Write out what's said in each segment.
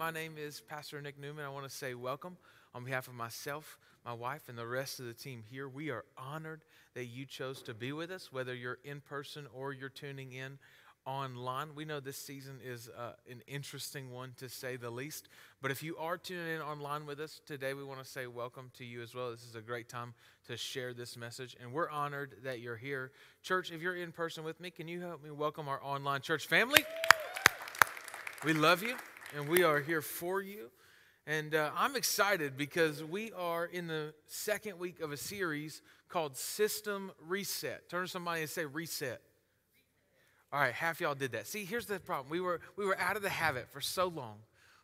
My name is Pastor Nick Newman. I want to say welcome on behalf of myself, my wife, and the rest of the team here. We are honored that you chose to be with us, whether you're in person or you're tuning in online. We know this season is uh, an interesting one to say the least. But if you are tuning in online with us today, we want to say welcome to you as well. This is a great time to share this message, and we're honored that you're here. Church, if you're in person with me, can you help me welcome our online church family? We love you, and we are here for you. And uh, I'm excited because we are in the second week of a series called System Reset. Turn to somebody and say, Reset. All right, half y'all did that. See, here's the problem. We were, we were out of the habit for so long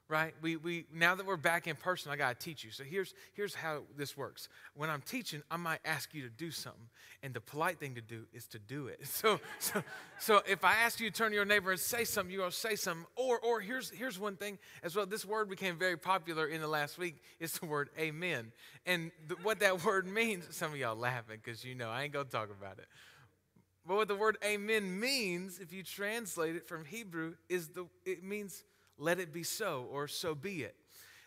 right? We, we, now that we're back in person, I got to teach you. So here's, here's how this works. When I'm teaching, I might ask you to do something, and the polite thing to do is to do it. So, so, so if I ask you to turn to your neighbor and say something, you're going to say something. Or, or here's, here's one thing as well. This word became very popular in the last week. It's the word amen. And what that word means, some of y'all laughing because you know I ain't going to talk about it. But what the word amen means, if you translate it from Hebrew, is the it means – let it be so, or so be it.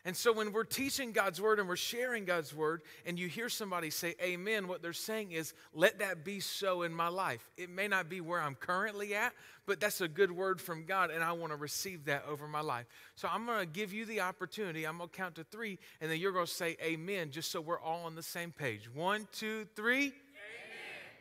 And so when we're teaching God's word and we're sharing God's word, and you hear somebody say amen, what they're saying is, let that be so in my life. It may not be where I'm currently at, but that's a good word from God, and I want to receive that over my life. So I'm going to give you the opportunity. I'm going to count to three, and then you're going to say amen, just so we're all on the same page. One, two, three. Amen.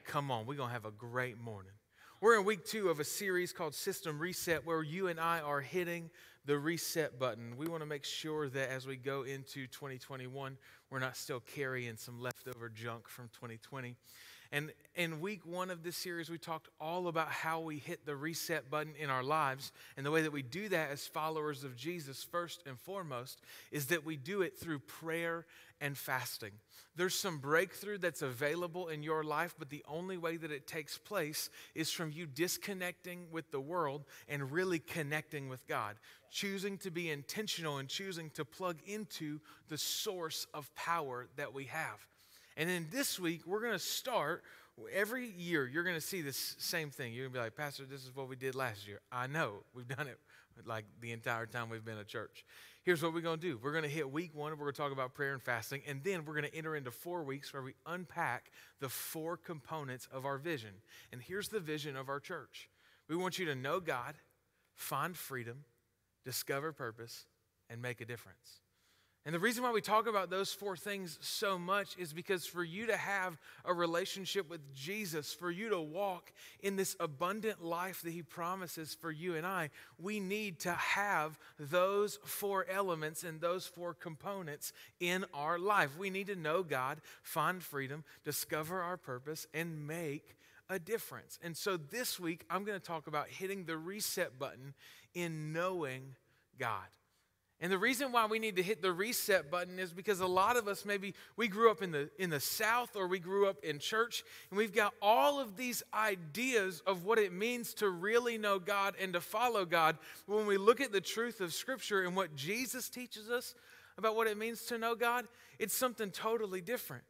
Come on, we're going to have a great morning. We're in week two of a series called System Reset, where you and I are hitting the reset button. We want to make sure that as we go into 2021, we're not still carrying some leftover junk from 2020. And in week one of this series, we talked all about how we hit the reset button in our lives. And the way that we do that as followers of Jesus, first and foremost, is that we do it through prayer and fasting. There's some breakthrough that's available in your life, but the only way that it takes place is from you disconnecting with the world and really connecting with God, choosing to be intentional and choosing to plug into the source of power that we have. And then this week, we're going to start. Every year, you're going to see this same thing. You're going to be like, Pastor, this is what we did last year. I know. We've done it like the entire time we've been a church. Here's what we're going to do we're going to hit week one, we're going to talk about prayer and fasting. And then we're going to enter into four weeks where we unpack the four components of our vision. And here's the vision of our church we want you to know God, find freedom, discover purpose, and make a difference. And the reason why we talk about those four things so much is because for you to have a relationship with Jesus, for you to walk in this abundant life that He promises for you and I, we need to have those four elements and those four components in our life. We need to know God, find freedom, discover our purpose, and make a difference. And so this week, I'm going to talk about hitting the reset button in knowing God. And the reason why we need to hit the reset button is because a lot of us maybe we grew up in the in the south or we grew up in church and we've got all of these ideas of what it means to really know God and to follow God. When we look at the truth of scripture and what Jesus teaches us about what it means to know God, it's something totally different.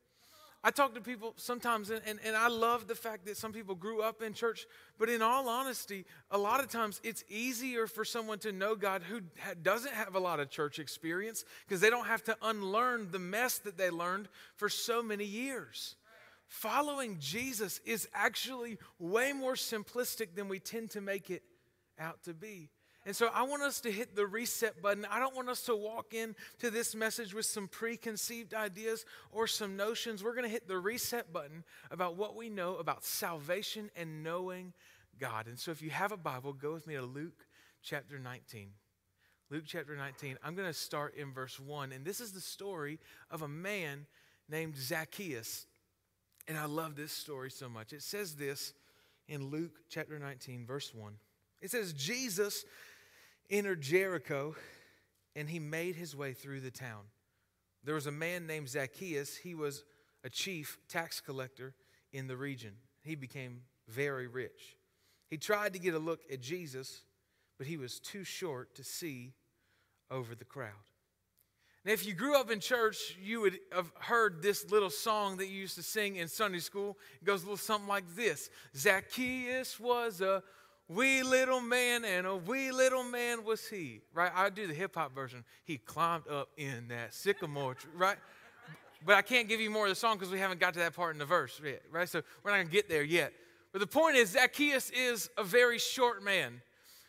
I talk to people sometimes, and, and, and, I love the fact that some people grew up in church, but in all honesty, a lot of times it's easier for someone to know God who ha- doesn't have a lot of church experience because they don't have to unlearn the mess that they learned for so many years. Following Jesus is actually way more simplistic than we tend to make it out to be. And so I want us to hit the reset button. I don't want us to walk in to this message with some preconceived ideas or some notions. We're going to hit the reset button about what we know about salvation and knowing God. And so if you have a Bible, go with me to Luke chapter 19. Luke chapter 19. I'm going to start in verse 1. And this is the story of a man named Zacchaeus. And I love this story so much. It says this in Luke chapter 19, verse 1. It says, Jesus entered Jericho and he made his way through the town. There was a man named Zacchaeus. He was a chief tax collector in the region. He became very rich. He tried to get a look at Jesus, but he was too short to see over the crowd. Now, if you grew up in church, you would have heard this little song that you used to sing in Sunday school. It goes a little something like this Zacchaeus was a wee little man, and a wee little man was he. Right? I do the hip hop version. He climbed up in that sycamore tree, right? But I can't give you more of the song because we haven't got to that part in the verse yet, right? So we're not going to get there yet. But the point is, Zacchaeus is a very short man.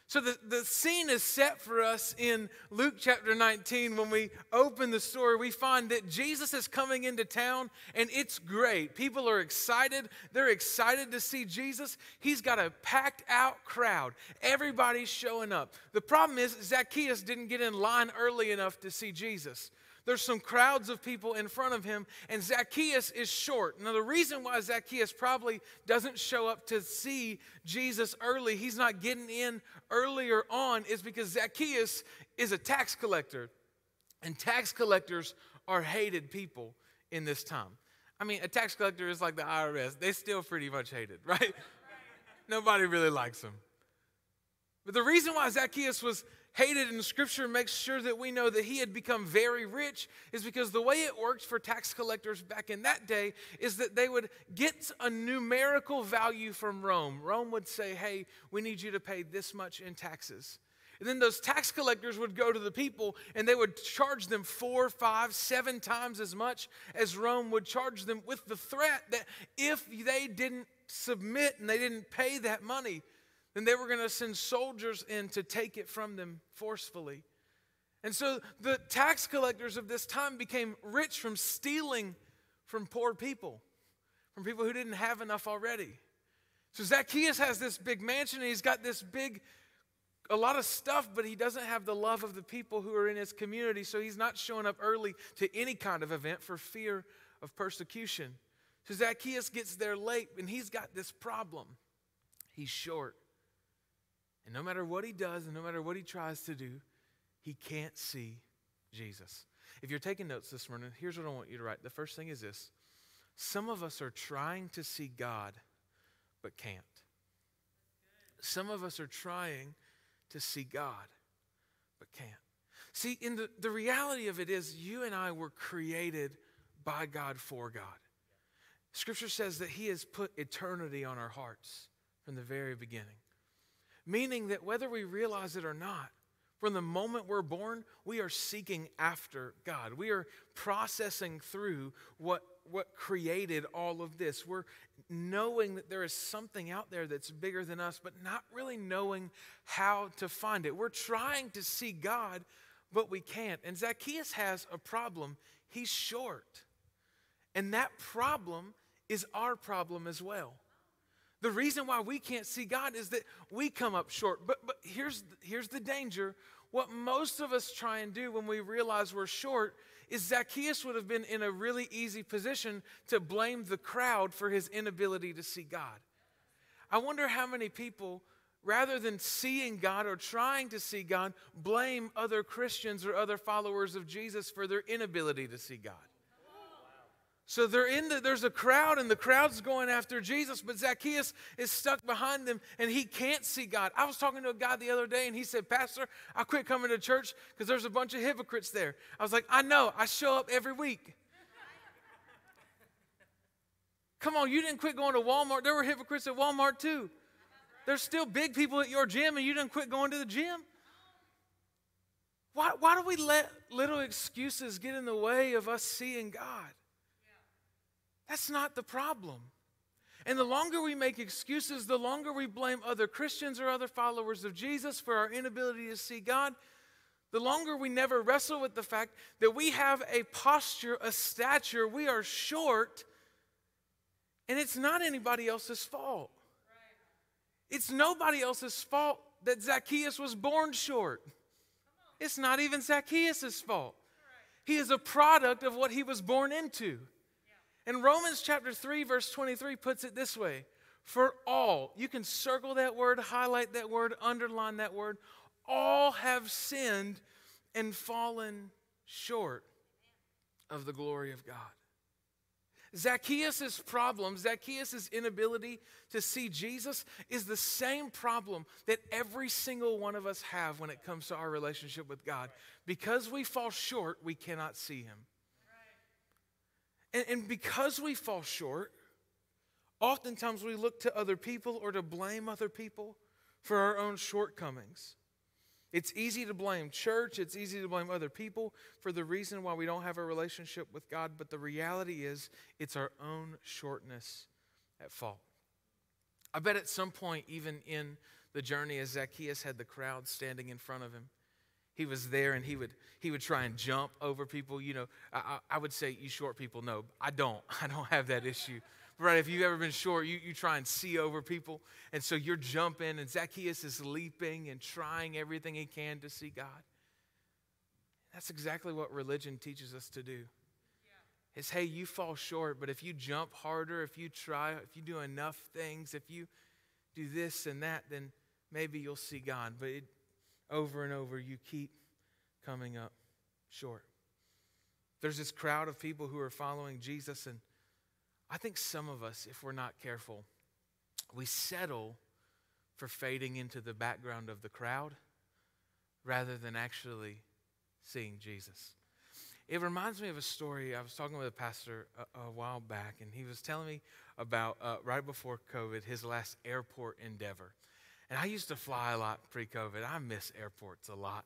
So the, the scene is set for us in Luke chapter 19. When we open the story, we find that Jesus is coming into town and it's great. People are excited. They're excited to see Jesus. He's got a packed out crowd. Everybody's showing up. The problem is, Zacchaeus didn't get in line early enough to see Jesus. There's some crowds of people in front of him, and Zacchaeus is short. Now, the reason why Zacchaeus probably doesn't show up to see Jesus early, he's not getting in earlier on, is because Zacchaeus is a tax collector. And tax collectors are hated people in this time. I mean, a tax collector is like the IRS, they still pretty much hated, right? Nobody really likes them. But the reason why Zacchaeus was hated in scripture makes sure that we know that he had become very rich is because the way it worked for tax collectors back in that day is that they would get a numerical value from Rome. Rome would say, hey, we need you to pay this much in taxes. And then those tax collectors would go to the people and they would charge them four, five, seven times as much as Rome would charge them with the threat that if they didn't submit and they didn't pay that money, then they were going to send soldiers in to take it from them forcefully. And so the tax collectors of this time became rich from stealing from poor people, from people who didn't have enough already. So Zacchaeus has this big mansion and he's got this big, a lot of stuff, but he doesn't have the love of the people who are in his community. So he's not showing up early to any kind of event for fear of persecution. So Zacchaeus gets there late and he's got this problem. He's short. And no matter what he does and no matter what he tries to do, he can't see Jesus. If you're taking notes this morning, here's what I want you to write. The first thing is this some of us are trying to see God, but can't. Some of us are trying to see God, but can't. See, in the, the reality of it is, you and I were created by God for God. Scripture says that He has put eternity on our hearts from the very beginning. Meaning that whether we realize it or not, from the moment we're born, we are seeking after God. We are processing through what, what created all of this. We're knowing that there is something out there that's bigger than us, but not really knowing how to find it. We're trying to see God, but we can't. And Zacchaeus has a problem. He's short. And that problem is our problem as well. The reason why we can't see God is that we come up short. But, but here's, here's the danger. What most of us try and do when we realize we're short is Zacchaeus would have been in a really easy position to blame the crowd for his inability to see God. I wonder how many people, rather than seeing God or trying to see God, blame other Christians or other followers of Jesus for their inability to see God. So they're in the, there's a crowd, and the crowd's going after Jesus, but Zacchaeus is stuck behind them, and he can't see God. I was talking to a guy the other day, and he said, Pastor, I quit coming to church because there's a bunch of hypocrites there. I was like, I know, I show up every week. Come on, you didn't quit going to Walmart. There were hypocrites at Walmart too. There's still big people at your gym, and you didn't quit going to the gym. Why, why do we let little excuses get in the way of us seeing God? That's not the problem. And the longer we make excuses, the longer we blame other Christians or other followers of Jesus for our inability to see God, the longer we never wrestle with the fact that we have a posture, a stature, we are short, and it's not anybody else's fault. It's nobody else's fault that Zacchaeus was born short. It's not even Zacchaeus' fault. He is a product of what he was born into. And Romans chapter 3, verse 23 puts it this way For all, you can circle that word, highlight that word, underline that word, all have sinned and fallen short of the glory of God. Zacchaeus' problem, Zacchaeus' inability to see Jesus, is the same problem that every single one of us have when it comes to our relationship with God. Because we fall short, we cannot see Him. And, and because we fall short, oftentimes we look to other people or to blame other people for our own shortcomings. It's easy to blame church, it's easy to blame other people for the reason why we don't have a relationship with God, but the reality is it's our own shortness at fault. I bet at some point, even in the journey, as Zacchaeus had the crowd standing in front of him, he was there and he would he would try and jump over people. You know, I, I would say you short people know. I don't. I don't have that issue. Right? If you've ever been short, you, you try and see over people. And so you're jumping, and Zacchaeus is leaping and trying everything he can to see God. That's exactly what religion teaches us to do. Yeah. Is hey, you fall short, but if you jump harder, if you try, if you do enough things, if you do this and that, then maybe you'll see God. But it, over and over, you keep coming up short. There's this crowd of people who are following Jesus, and I think some of us, if we're not careful, we settle for fading into the background of the crowd rather than actually seeing Jesus. It reminds me of a story. I was talking with a pastor a, a while back, and he was telling me about uh, right before COVID, his last airport endeavor. And I used to fly a lot pre COVID. I miss airports a lot.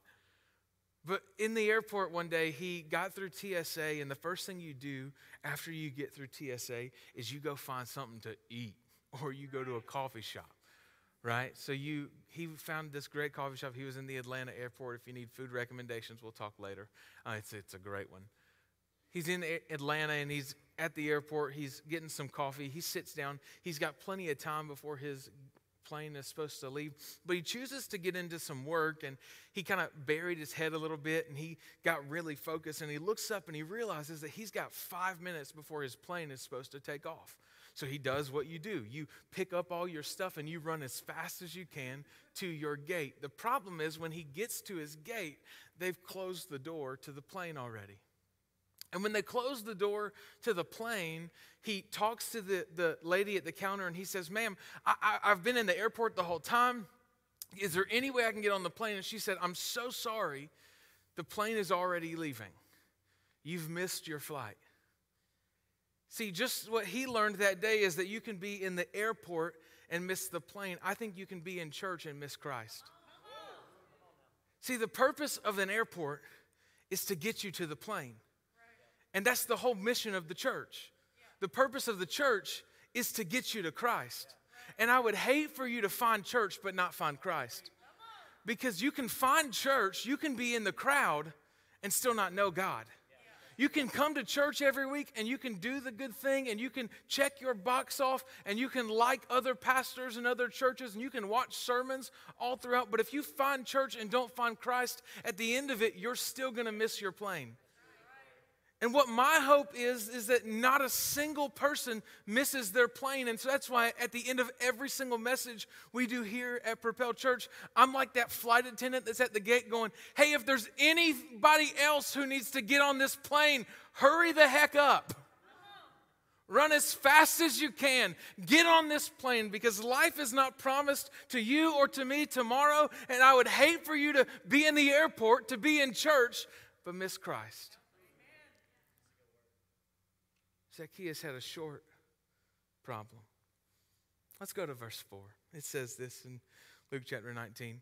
But in the airport one day, he got through TSA, and the first thing you do after you get through TSA is you go find something to eat or you go to a coffee shop, right? So you he found this great coffee shop. He was in the Atlanta airport. If you need food recommendations, we'll talk later. Uh, it's, it's a great one. He's in Atlanta and he's at the airport. He's getting some coffee. He sits down. He's got plenty of time before his plane is supposed to leave. But he chooses to get into some work and he kind of buried his head a little bit and he got really focused and he looks up and he realizes that he's got five minutes before his plane is supposed to take off. So he does what you do you pick up all your stuff and you run as fast as you can to your gate. The problem is when he gets to his gate, they've closed the door to the plane already. And when they close the door to the plane, he talks to the, the lady at the counter and he says, Ma'am, I, I, I've been in the airport the whole time. Is there any way I can get on the plane? And she said, I'm so sorry. The plane is already leaving. You've missed your flight. See, just what he learned that day is that you can be in the airport and miss the plane. I think you can be in church and miss Christ. See, the purpose of an airport is to get you to the plane. And that's the whole mission of the church. The purpose of the church is to get you to Christ. And I would hate for you to find church but not find Christ. Because you can find church, you can be in the crowd and still not know God. You can come to church every week and you can do the good thing and you can check your box off and you can like other pastors and other churches and you can watch sermons all throughout. But if you find church and don't find Christ, at the end of it, you're still going to miss your plane. And what my hope is, is that not a single person misses their plane. And so that's why at the end of every single message we do here at Propel Church, I'm like that flight attendant that's at the gate going, hey, if there's anybody else who needs to get on this plane, hurry the heck up. Run as fast as you can. Get on this plane because life is not promised to you or to me tomorrow. And I would hate for you to be in the airport, to be in church, but miss Christ. Zacchaeus had a short problem. Let's go to verse 4. It says this in Luke chapter 19.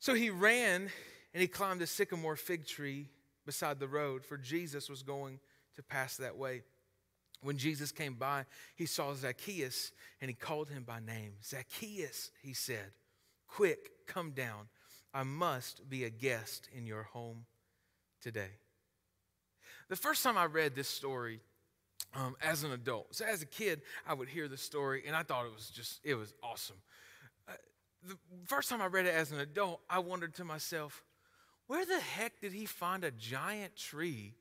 So he ran and he climbed a sycamore fig tree beside the road, for Jesus was going to pass that way. When Jesus came by, he saw Zacchaeus and he called him by name. Zacchaeus, he said, Quick, come down. I must be a guest in your home today. The first time I read this story, um, as an adult. So as a kid, I would hear the story, and I thought it was just, it was awesome. Uh, the first time I read it as an adult, I wondered to myself, where the heck did he find a giant tree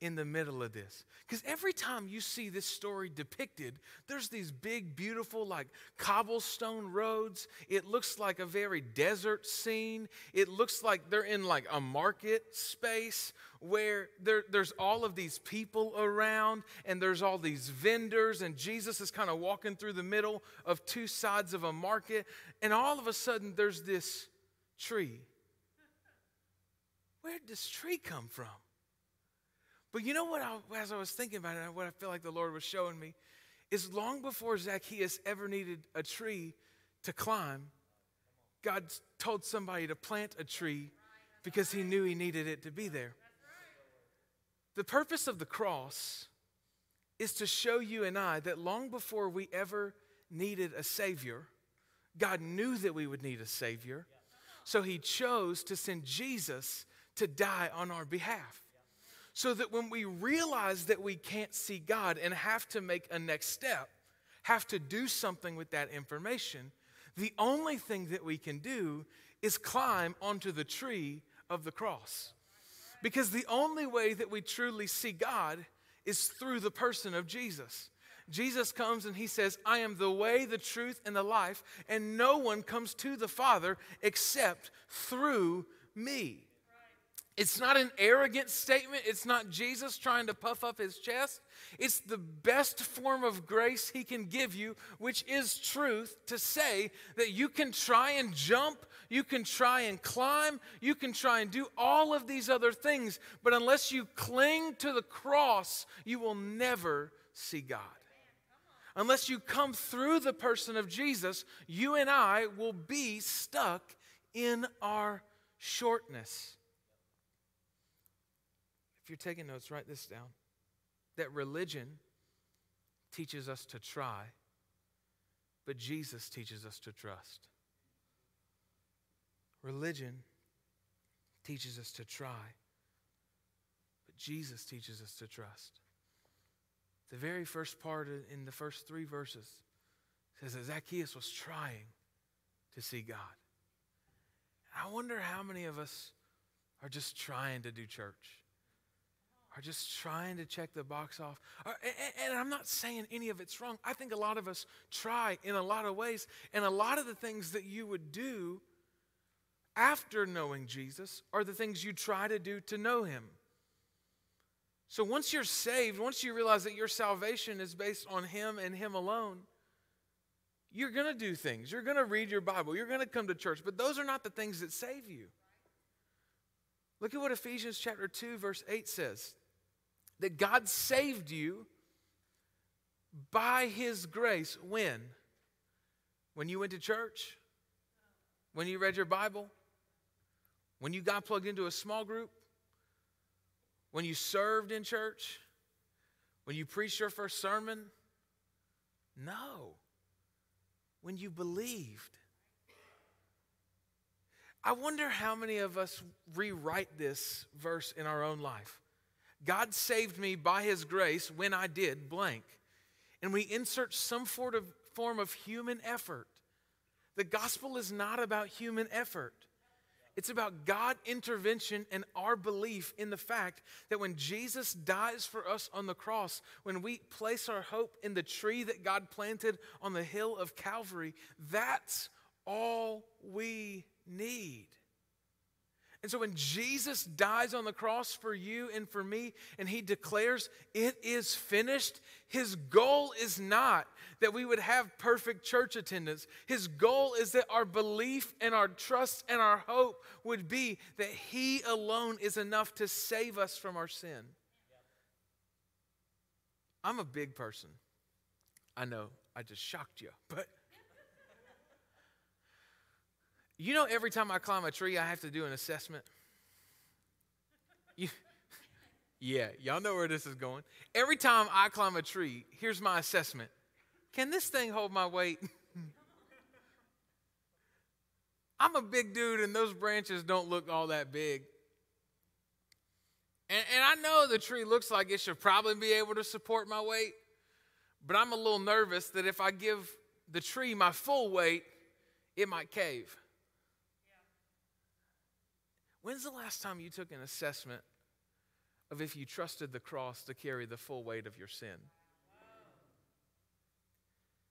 in the middle of this. Because every time you see this story depicted, there's these big, beautiful, like cobblestone roads. It looks like a very desert scene. It looks like they're in like a market space where there, there's all of these people around and there's all these vendors, and Jesus is kind of walking through the middle of two sides of a market. And all of a sudden, there's this tree. Where did this tree come from? But you know what, I, as I was thinking about it, what I feel like the Lord was showing me is long before Zacchaeus ever needed a tree to climb, God told somebody to plant a tree because he knew he needed it to be there. The purpose of the cross is to show you and I that long before we ever needed a Savior, God knew that we would need a Savior. So he chose to send Jesus to die on our behalf. So that when we realize that we can't see God and have to make a next step, have to do something with that information, the only thing that we can do is climb onto the tree of the cross. Because the only way that we truly see God is through the person of Jesus. Jesus comes and he says, I am the way, the truth, and the life, and no one comes to the Father except through me. It's not an arrogant statement. It's not Jesus trying to puff up his chest. It's the best form of grace he can give you, which is truth, to say that you can try and jump, you can try and climb, you can try and do all of these other things, but unless you cling to the cross, you will never see God. Unless you come through the person of Jesus, you and I will be stuck in our shortness. You're taking notes, write this down. That religion teaches us to try, but Jesus teaches us to trust. Religion teaches us to try, but Jesus teaches us to trust. The very first part in the first three verses says that Zacchaeus was trying to see God. I wonder how many of us are just trying to do church, are just trying to check the box off. And I'm not saying any of it's wrong. I think a lot of us try in a lot of ways, and a lot of the things that you would do after knowing Jesus are the things you try to do to know Him. So once you're saved, once you realize that your salvation is based on Him and Him alone, you're going to do things. You're going to read your Bible. You're going to come to church. But those are not the things that save you. Look at what Ephesians chapter 2 verse 8 says. That God saved you by his grace when when you went to church? When you read your Bible? When you got plugged into a small group? When you served in church? When you preached your first sermon? No. When you believed. I wonder how many of us rewrite this verse in our own life. God saved me by his grace when I did blank. And we insert some sort of form of human effort. The gospel is not about human effort. It's about God intervention and our belief in the fact that when Jesus dies for us on the cross, when we place our hope in the tree that God planted on the hill of Calvary, that's all we need. And so when Jesus dies on the cross for you and for me, and he declares, It is finished, his goal is not that we would have perfect church attendance. His goal is that our belief and our trust and our hope would be that he alone is enough to save us from our sin. I'm a big person. I know, I just shocked you, but. You know, every time I climb a tree, I have to do an assessment. You, yeah, y'all know where this is going. Every time I climb a tree, here's my assessment Can this thing hold my weight? I'm a big dude, and those branches don't look all that big. And, and I know the tree looks like it should probably be able to support my weight, but I'm a little nervous that if I give the tree my full weight, it might cave. When's the last time you took an assessment of if you trusted the cross to carry the full weight of your sin?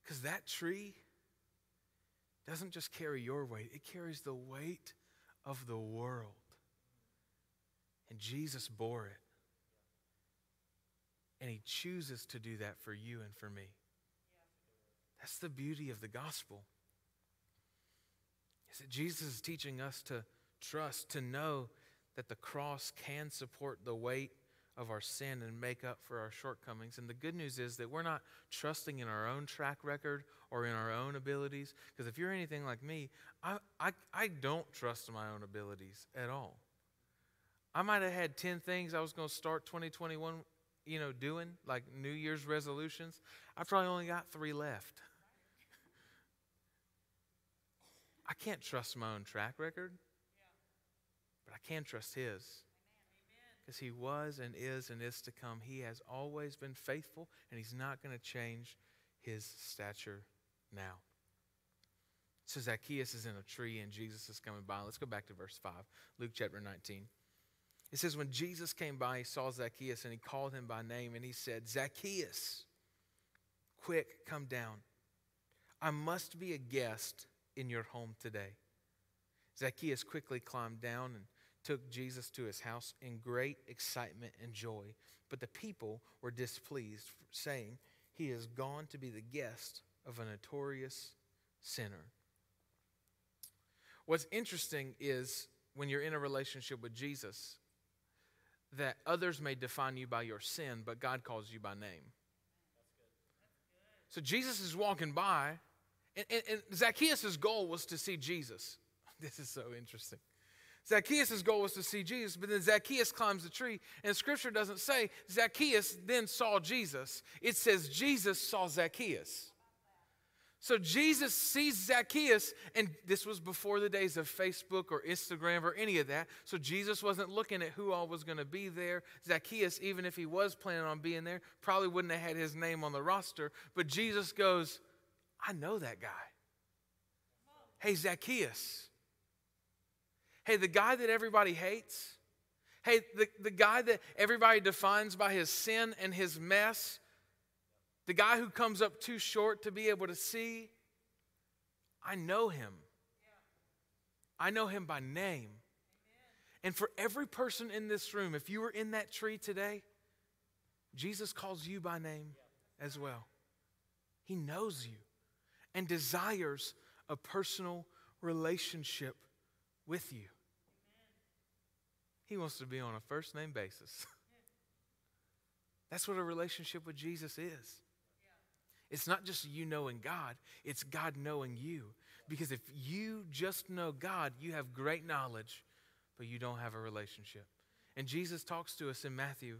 Because that tree doesn't just carry your weight, it carries the weight of the world. And Jesus bore it. And he chooses to do that for you and for me. That's the beauty of the gospel. Is that Jesus is teaching us to trust, to know that the cross can support the weight of our sin and make up for our shortcomings. And the good news is that we're not trusting in our own track record or in our own abilities. Because if you're anything like me, I, I, I don't trust my own abilities at all. I might have had 10 things I was going to start 2021, you know, doing, like New Year's resolutions. I've probably only got three left. I can't trust my own track record, can trust His because he was and is and is to come. He has always been faithful, and he's not going to change his stature now. So Zacchaeus is in a tree, and Jesus is coming by. Let's go back to verse 5, Luke chapter 19. It says, When Jesus came by, he saw Zacchaeus, and he called him by name, and he said, Zacchaeus, quick, come down. I must be a guest in your home today. Zacchaeus quickly climbed down and took Jesus to his house in great excitement and joy. But the people were displeased, saying, He has gone to be the guest of a notorious sinner. What's interesting is when you're in a relationship with Jesus, that others may define you by your sin, but God calls you by name. So Jesus is walking by, and, and, and Zacchaeus' goal was to see Jesus. This is so interesting. Zacchaeus' goal was to see Jesus, but then Zacchaeus climbs the tree, and scripture doesn't say Zacchaeus then saw Jesus. It says Jesus saw Zacchaeus. So Jesus sees Zacchaeus, and this was before the days of Facebook or Instagram or any of that. So Jesus wasn't looking at who all was going to be there. Zacchaeus, even if he was planning on being there, probably wouldn't have had his name on the roster. But Jesus goes, I know that guy. Hey, Zacchaeus. Hey, the guy that everybody hates, hey, the, the guy that everybody defines by his sin and his mess, the guy who comes up too short to be able to see, I know him. I know him by name. And for every person in this room, if you were in that tree today, Jesus calls you by name as well. He knows you and desires a personal relationship with you. He wants to be on a first name basis. That's what a relationship with Jesus is. It's not just you knowing God, it's God knowing you. Because if you just know God, you have great knowledge, but you don't have a relationship. And Jesus talks to us in Matthew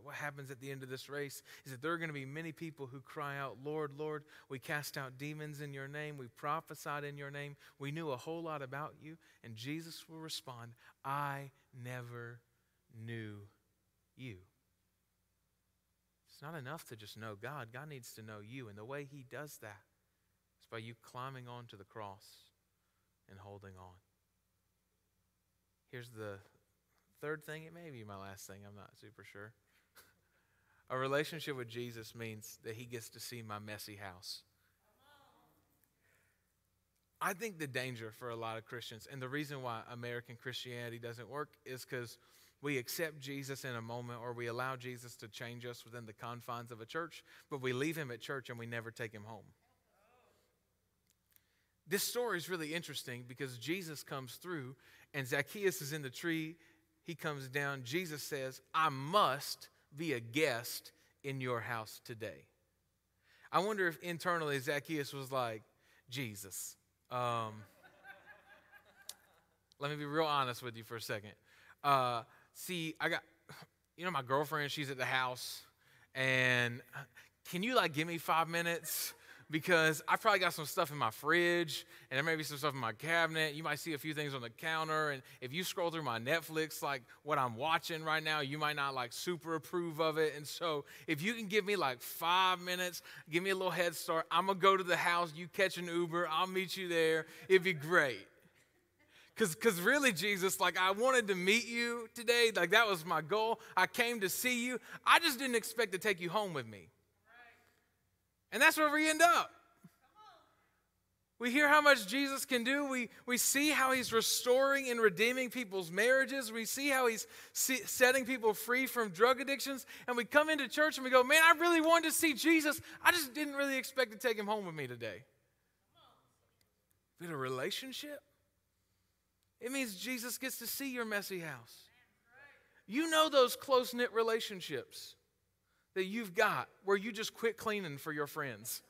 that what happens at the end of this race is that there are going to be many people who cry out, Lord, Lord, we cast out demons in your name, we prophesied in your name, we knew a whole lot about you. And Jesus will respond, I never knew you. It's not enough to just know God. God needs to know you. And the way He does that is by you climbing onto the cross and holding on. Here's the third thing. It may be my last thing. I'm not super sure. A relationship with Jesus means that He gets to see my messy house. I think the danger for a lot of Christians, and the reason why American Christianity doesn't work, is because we accept Jesus in a moment or we allow Jesus to change us within the confines of a church, but we leave him at church and we never take him home. This story is really interesting because Jesus comes through and Zacchaeus is in the tree. He comes down. Jesus says, I must be a guest in your house today. I wonder if internally Zacchaeus was like, Jesus, um, let me be real honest with you for a second. Uh, see, I got, you know, my girlfriend, she's at the house, and can you like give me five minutes? Because I probably got some stuff in my fridge, and there may be some stuff in my cabinet. You might see a few things on the counter, and if you scroll through my Netflix, like what I'm watching right now, you might not like super approve of it. And so, if you can give me like five minutes, give me a little head start. I'm gonna go to the house. You catch an Uber. I'll meet you there. It'd be great. Because because really, Jesus, like I wanted to meet you today. Like that was my goal. I came to see you. I just didn't expect to take you home with me. And that's where we end up. We hear how much Jesus can do. We, we see how he's restoring and redeeming people's marriages. We see how he's setting people free from drug addictions. And we come into church and we go, Man, I really wanted to see Jesus. I just didn't really expect to take him home with me today. We a relationship. It means Jesus gets to see your messy house. You know those close knit relationships that you've got where you just quit cleaning for your friends.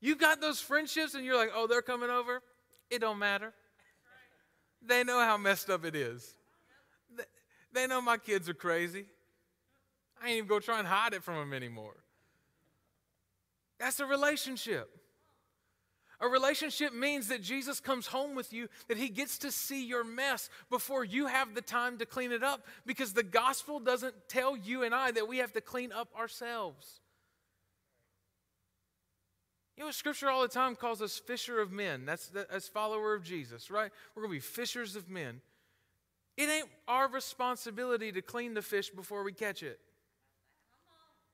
You've got those friendships and you're like, oh, they're coming over? It don't matter. They know how messed up it is. They know my kids are crazy. I ain't even go try and hide it from them anymore. That's a relationship. A relationship means that Jesus comes home with you, that he gets to see your mess before you have the time to clean it up, because the gospel doesn't tell you and I that we have to clean up ourselves. You know, Scripture all the time calls us fisher of men. That's as follower of Jesus, right? We're going to be fishers of men. It ain't our responsibility to clean the fish before we catch it.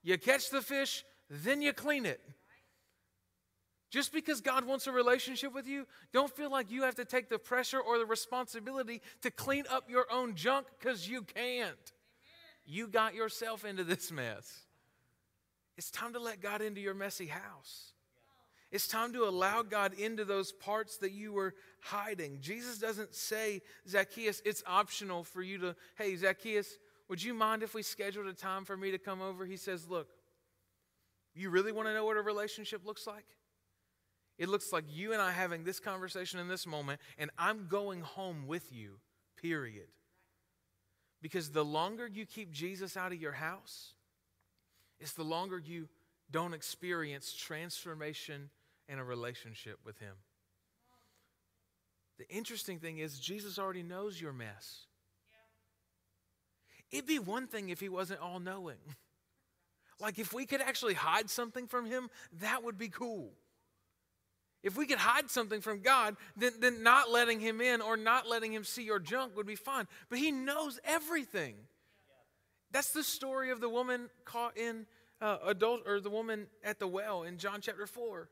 You catch the fish, then you clean it. Just because God wants a relationship with you, don't feel like you have to take the pressure or the responsibility to clean up your own junk because you can't. Amen. You got yourself into this mess. It's time to let God into your messy house. It's time to allow God into those parts that you were hiding. Jesus doesn't say, Zacchaeus, it's optional for you to, hey, Zacchaeus, would you mind if we scheduled a time for me to come over? He says, look, you really want to know what a relationship looks like? It looks like you and I having this conversation in this moment, and I'm going home with you, period. Because the longer you keep Jesus out of your house, it's the longer you don't experience transformation and a relationship with Him. The interesting thing is, Jesus already knows your mess. It'd be one thing if He wasn't all knowing. Like, if we could actually hide something from Him, that would be cool. If we could hide something from God, then, then not letting Him in or not letting Him see your junk would be fine. But He knows everything. That's the story of the woman caught in uh, adult, or the woman at the well in John chapter 4.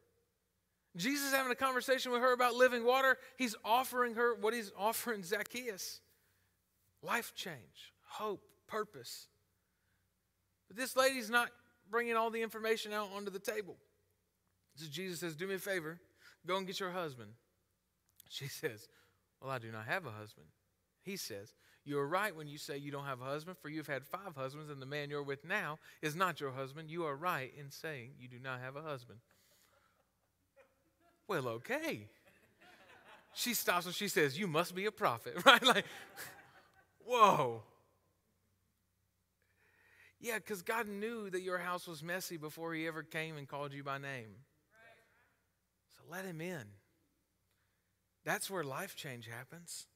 Jesus having a conversation with her about living water. He's offering her what he's offering Zacchaeus life change, hope, purpose. But this lady's not bringing all the information out onto the table. So Jesus says, Do me a favor, go and get your husband. She says, Well, I do not have a husband. He says, You are right when you say you don't have a husband, for you've had five husbands, and the man you're with now is not your husband. You are right in saying you do not have a husband. Well, okay. She stops and she says, You must be a prophet, right? Like, whoa. Yeah, because God knew that your house was messy before He ever came and called you by name. Let Him in. That's where life change happens,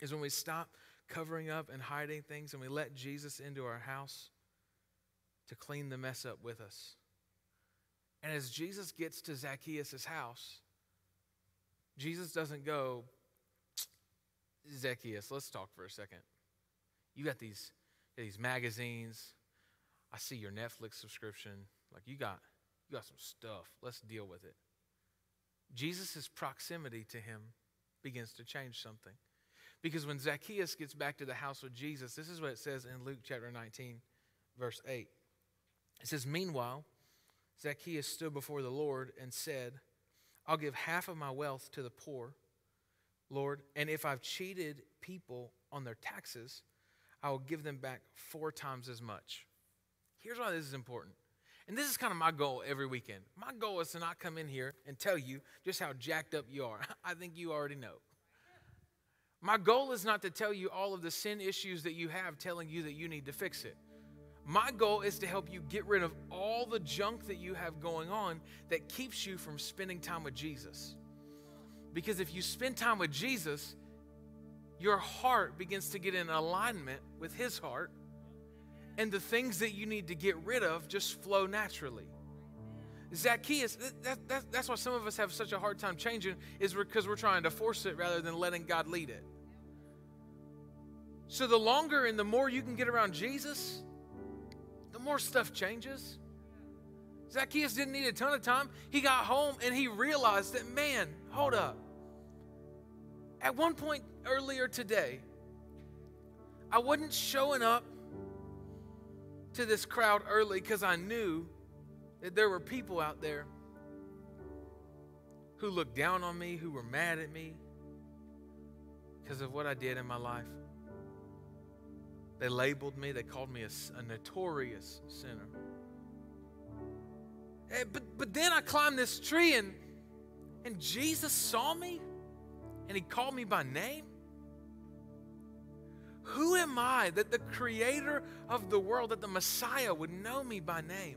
is when we stop covering up and hiding things and we let Jesus into our house to clean the mess up with us. And as Jesus gets to Zacchaeus' house, Jesus doesn't go, Zacchaeus, let's talk for a second. You got these, these magazines. I see your Netflix subscription. Like you got you got some stuff. Let's deal with it. Jesus' proximity to him begins to change something. Because when Zacchaeus gets back to the house of Jesus, this is what it says in Luke chapter 19, verse 8. It says, Meanwhile, Zacchaeus stood before the Lord and said, I'll give half of my wealth to the poor, Lord, and if I've cheated people on their taxes, I will give them back four times as much. Here's why this is important. And this is kind of my goal every weekend. My goal is to not come in here and tell you just how jacked up you are. I think you already know. My goal is not to tell you all of the sin issues that you have, telling you that you need to fix it. My goal is to help you get rid of all the junk that you have going on that keeps you from spending time with Jesus. Because if you spend time with Jesus, your heart begins to get in alignment with His heart, and the things that you need to get rid of just flow naturally. Zacchaeus, that, that, that's why some of us have such a hard time changing, is because we're trying to force it rather than letting God lead it. So the longer and the more you can get around Jesus, the more stuff changes. Zacchaeus didn't need a ton of time. He got home and he realized that, man, hold up. At one point earlier today, I wasn't showing up to this crowd early because I knew that there were people out there who looked down on me, who were mad at me because of what I did in my life. They labeled me, they called me a, a notorious sinner. Hey, but, but then I climbed this tree and, and Jesus saw me and he called me by name. Who am I that the creator of the world, that the Messiah would know me by name?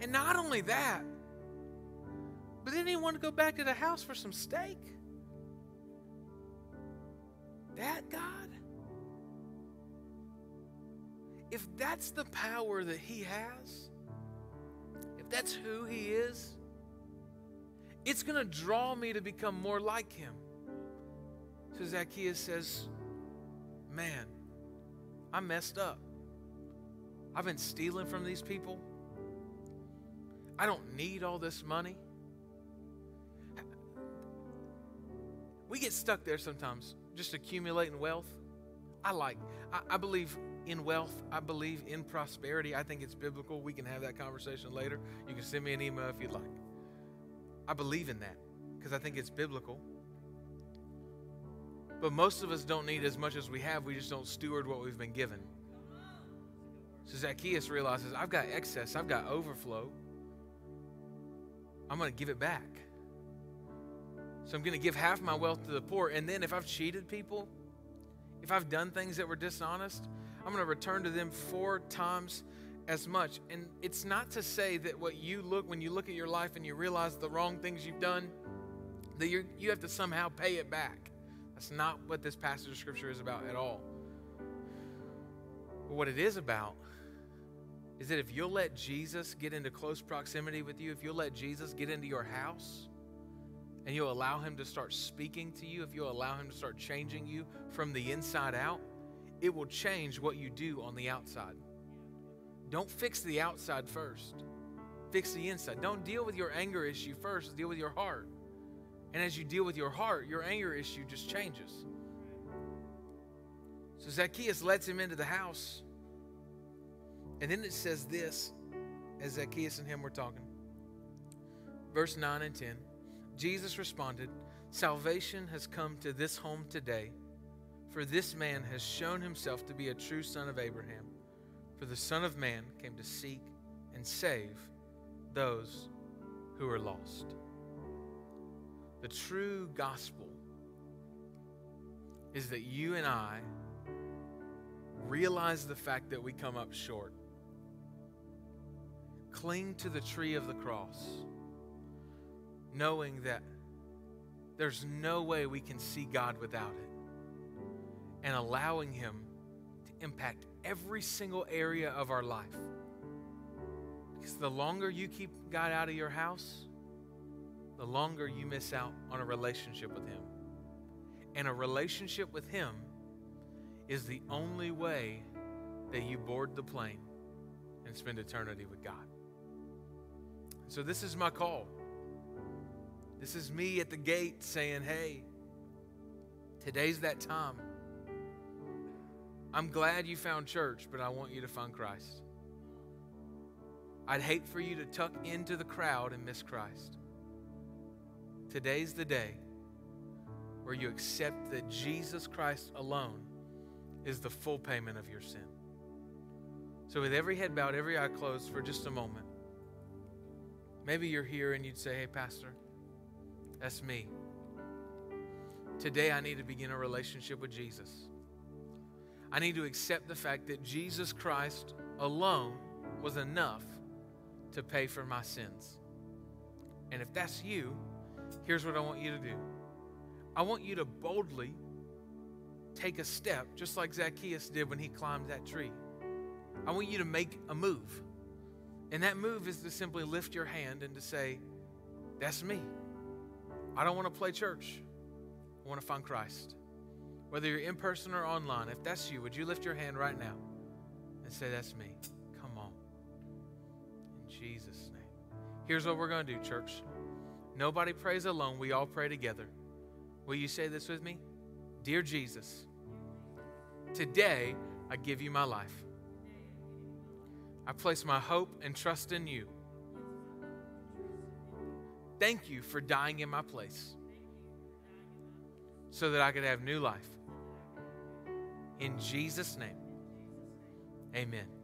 And not only that, but then he wanted to go back to the house for some steak. That God? If that's the power that he has, if that's who he is, it's going to draw me to become more like him. So Zacchaeus says, Man, I messed up. I've been stealing from these people. I don't need all this money. We get stuck there sometimes, just accumulating wealth. I like, I, I, believe in wealth. I believe in prosperity. I think it's biblical. We can have that conversation later. You can send me an email if you'd like. I believe in that because I think it's biblical. But most of us don't need as much as we have. We just don't steward what we've been given. So Zacchaeus realizes, I've got excess, I've got overflow. I'm going to give it back. So I'm going to give half my wealth to the poor. And then if I've cheated people, if I've done things that were dishonest, I'm going to return to them four times as much. And it's not to say that what you look, when you look at your life and you realize the wrong things you've done, that you you have to somehow pay it back. That's not what this passage of Scripture is about at all. But what it is about is that if you'll let Jesus get into close proximity with you, if you'll let Jesus get into your house, and you'll allow Him to start speaking to you, if you'll allow Him to start changing you from the inside out, it will change what you do on the outside. Don't fix the outside first, fix the inside. Don't deal with your anger issue first, deal with your heart. And as you deal with your heart, your anger issue just changes. So Zacchaeus lets him into the house. And then it says this as Zacchaeus and him were talking. Verse 9 and 10 Jesus responded, Salvation has come to this home today, for this man has shown himself to be a true son of Abraham. For the Son of Man came to seek and save those who are lost. The true gospel is that you and I realize the fact that we come up short. Cling to the tree of the cross, knowing that there's no way we can see God without it, and allowing Him to impact every single area of our life. Because the longer you keep God out of your house, the longer you miss out on a relationship with Him. And a relationship with Him is the only way that you board the plane and spend eternity with God. So, this is my call. This is me at the gate saying, hey, today's that time. I'm glad you found church, but I want you to find Christ. I'd hate for you to tuck into the crowd and miss Christ. Today's the day where you accept that Jesus Christ alone is the full payment of your sin. So, with every head bowed, every eye closed for just a moment, maybe you're here and you'd say, Hey, Pastor, that's me. Today I need to begin a relationship with Jesus. I need to accept the fact that Jesus Christ alone was enough to pay for my sins. And if that's you, here's what I want you to do I want you to boldly take a step, just like Zacchaeus did when he climbed that tree. I want you to make a move. And that move is to simply lift your hand and to say, That's me. I don't want to play church. I want to find Christ. Whether you're in person or online, if that's you, would you lift your hand right now and say, That's me? Come on. In Jesus' name. Here's what we're going to do, church. Nobody prays alone. We all pray together. Will you say this with me? Dear Jesus, today I give you my life. I place my hope and trust in you. Thank you for dying in my place so that I could have new life. In Jesus' name. Amen.